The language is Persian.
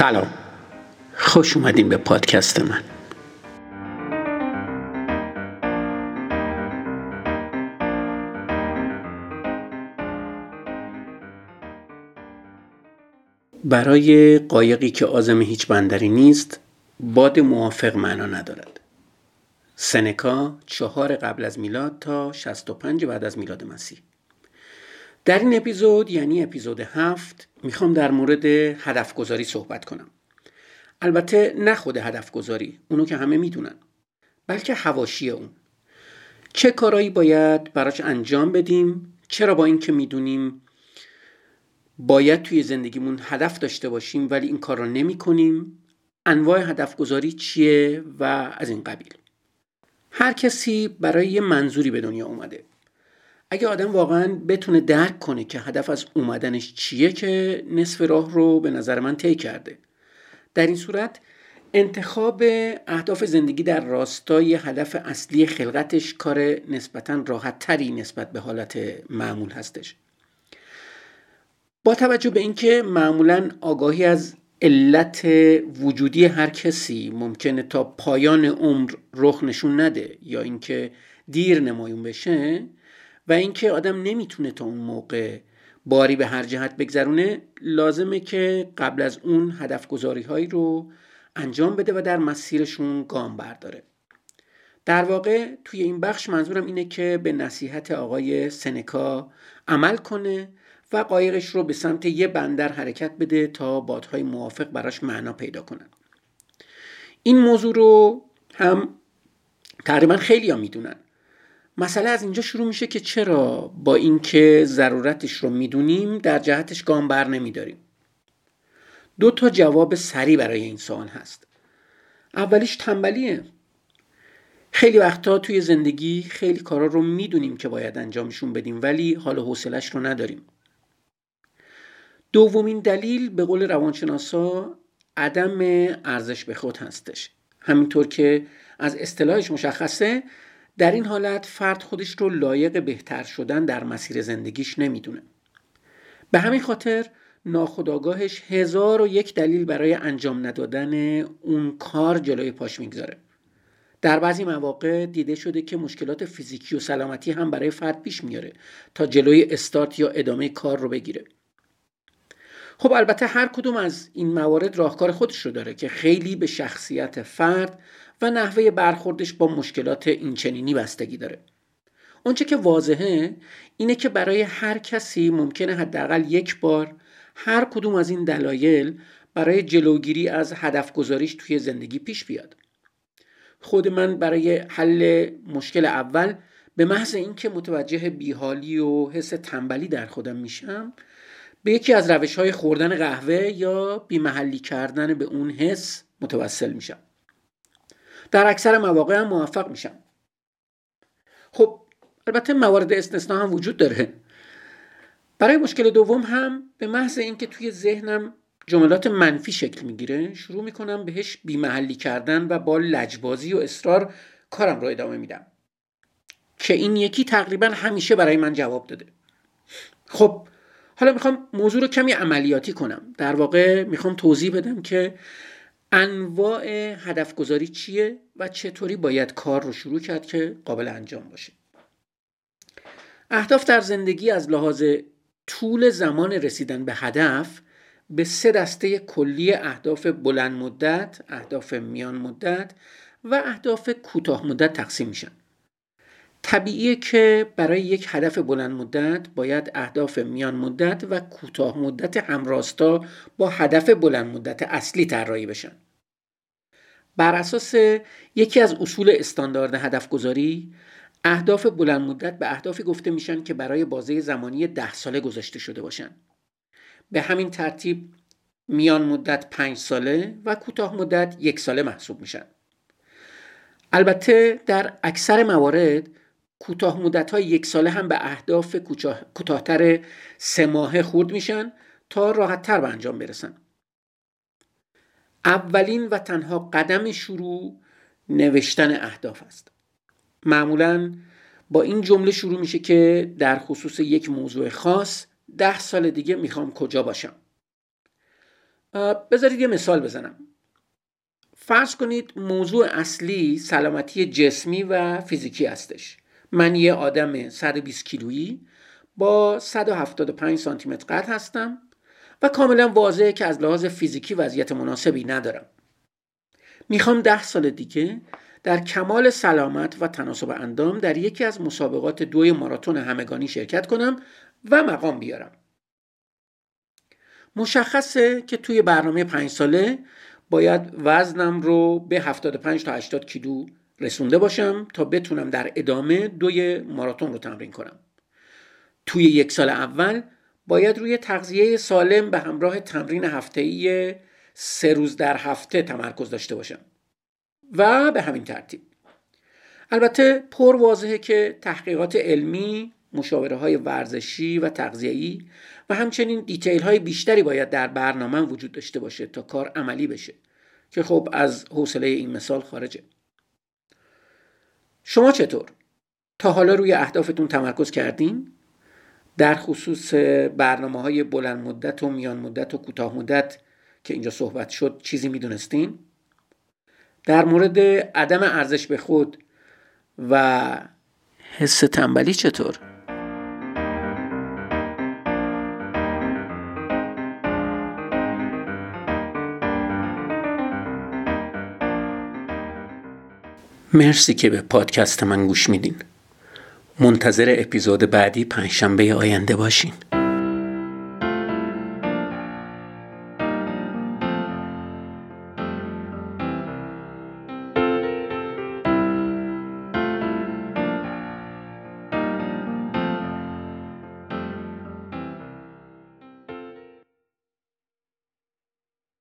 سلام. خوش اومدین به پادکست من. برای قایقی که آزم هیچ بندری نیست باد موافق معنا ندارد. سنکا چهار قبل از میلاد تا 65 بعد از میلاد مسیح. در این اپیزود یعنی اپیزود هفت می‌خوام در مورد هدف گذاری صحبت کنم. البته نه خود هدف گذاری اونو که همه می‌دونن. بلکه هواشی اون. چه کارایی باید براش انجام بدیم چرا با اینکه می‌دونیم باید توی زندگیمون هدف داشته باشیم ولی این کار را نمی کنیم انواع هدف گذاری چیه و از این قبیل؟ هر کسی برای یه منظوری به دنیا اومده. اگه آدم واقعا بتونه درک کنه که هدف از اومدنش چیه که نصف راه رو به نظر من طی کرده. در این صورت انتخاب اهداف زندگی در راستای هدف اصلی خلقتش کار نسبتا راحت تری نسبت به حالت معمول هستش. با توجه به اینکه معمولا آگاهی از علت وجودی هر کسی ممکنه تا پایان عمر رخ نشون نده یا اینکه دیر نمایون بشه و اینکه آدم نمی‌تونه تا اون موقع باری به هر جهت بگذرونه لازمه که قبل از اون هدف گذاری هایی رو انجام بده و در مسیرشون گام برداره. در واقع توی این بخش منظورم اینه که به نصیحت آقای سنکا عمل کنه و قایقش رو به سمت یه بندر حرکت بده تا بادهای موافق براش معنا پیدا کنن. این موضوع رو هم تقریبا خیلی ها می‌دونن. مسئله از اینجا شروع میشه که چرا با اینکه ضرورتش رو می‌دونیم در جهتش گام بر نمیداریم. دو تا جواب سریع برای این سوال هست. اولیش تنبلیه. خیلی وقتا توی زندگی خیلی کارا رو می‌دونیم که باید انجامشون بدیم ولی حال حوصلش رو نداریم. دومین دلیل به قول روانشناسا عدم ارزش به خود هستش. همینطور که از اصطلاحش مشخصه در این حالت فرد خودش رو لایق بهتر شدن در مسیر زندگیش نمی‌دونه. به همین خاطر ناخداگاهش هزار و یک دلیل برای انجام ندادن اون کار جلوی پاش می‌گذاره. در بعضی مواقع دیده شده که مشکلات فیزیکی و سلامتی هم برای فرد پیش میاره تا جلوی استارت یا ادامه کار رو بگیره. خب البته هر کدوم از این موارد راهکار خودش رو داره که خیلی به شخصیت فرد و نحوه برخوردش با مشکلات اینچنینی بستگی داره. اونچه که واضحه اینه که برای هر کسی ممکنه حداقل یک بار هر کدوم از این دلایل برای جلوگیری از هدف گذاریش توی زندگی پیش بیاد. خود من برای حل مشکل اول به محض اینکه متوجه بیحالی و حس تنبلی در خودم میشم به یکی از روش های خوردن قهوه یا بیمحلی کردن به اون حس متوسل میشم. در اکثر مواقع هم موفق میشم. خب البته موارد استثنا هم وجود داره. برای مشکل دوم هم به محض اینکه توی ذهنم جملات منفی شکل می‌گیره شروع می‌کنم بهش بیمحلی کردن و با لجبازی و اصرار کارم رو ادامه میدم. که این یکی تقریبا همیشه برای من جواب داده. خب حالا می‌خوام موضوع رو کمی عملیاتی کنم در واقع می‌خوام توضیح بدم که انواع هدف گذاری چیه و چطوری باید کار رو شروع کرد که قابل انجام باشه اهداف در زندگی از لحاظ طول زمان رسیدن به هدف به سه دسته کلی اهداف بلند مدت، اهداف میان مدت و اهداف کوتاه مدت تقسیم میشن. طبیعیه که برای یک هدف بلند مدت باید اهداف میان مدت و کوتاه مدت همراستا با هدف بلند مدت اصلی طراحی بشن. بر اساس یکی از اصول استاندارد هدف گذاری اهداف بلند مدت به اهدافی گفته میشن که برای بازه زمانی ده ساله گذاشته شده باشن. به همین ترتیب میان مدت پنج ساله و کوتاه مدت یک ساله محسوب میشن. البته در اکثر موارد کوتاه مدت های یک ساله هم به اهداف کوتاهتر سه ماهه خورد میشن تا راحت تر به انجام برسن. اولین و تنها قدم شروع نوشتن اهداف است. معمولا با این جمله شروع میشه که در خصوص یک موضوع خاص ده سال دیگه می‌خوام کجا باشم. بذارید یه مثال بزنم. فرض کنید موضوع اصلی سلامتی جسمی و فیزیکی هستش. من یه آدم 120 کیلویی با 175 سانتی متر قد هستم و کاملا واضحه که از لحاظ فیزیکی وضعیت مناسبی ندارم. می‌خوام ده سال دیگه در کمال سلامت و تناسب اندام در یکی از مسابقات دوی ماراتون همگانی شرکت کنم و مقام بیارم. مشخصه که توی برنامه پنج ساله باید وزنم رو به 75 تا 80 کیلو رسونده باشم تا بتونم در ادامه دوی ماراتون رو تمرین کنم. توی یک سال اول باید روی تغذیه سالم به همراه تمرین هفته‌ای سه روز در هفته تمرکز داشته باشم. و به همین ترتیب. البته پر واضحه که تحقیقات علمی مشاوره های ورزشی و تغذیه‌ای و همچنین دیتیل های بیشتری باید در برنامه وجود داشته باشه تا کار عملی بشه که خب از حوصله این مثال خارجه. شما چطور؟ تا حالا روی اهدافتون تمرکز کردین؟ در خصوص برنامه های بلند مدت و میان مدت و کوتاه مدت که اینجا صحبت شد چیزی می‌دونستین؟ در مورد عدم ارزش به خود و حس تنبلی چطور؟ مرسی که به پادکست من گوش میدین. منتظر اپیزود بعدی پنجشنبه آینده باشین.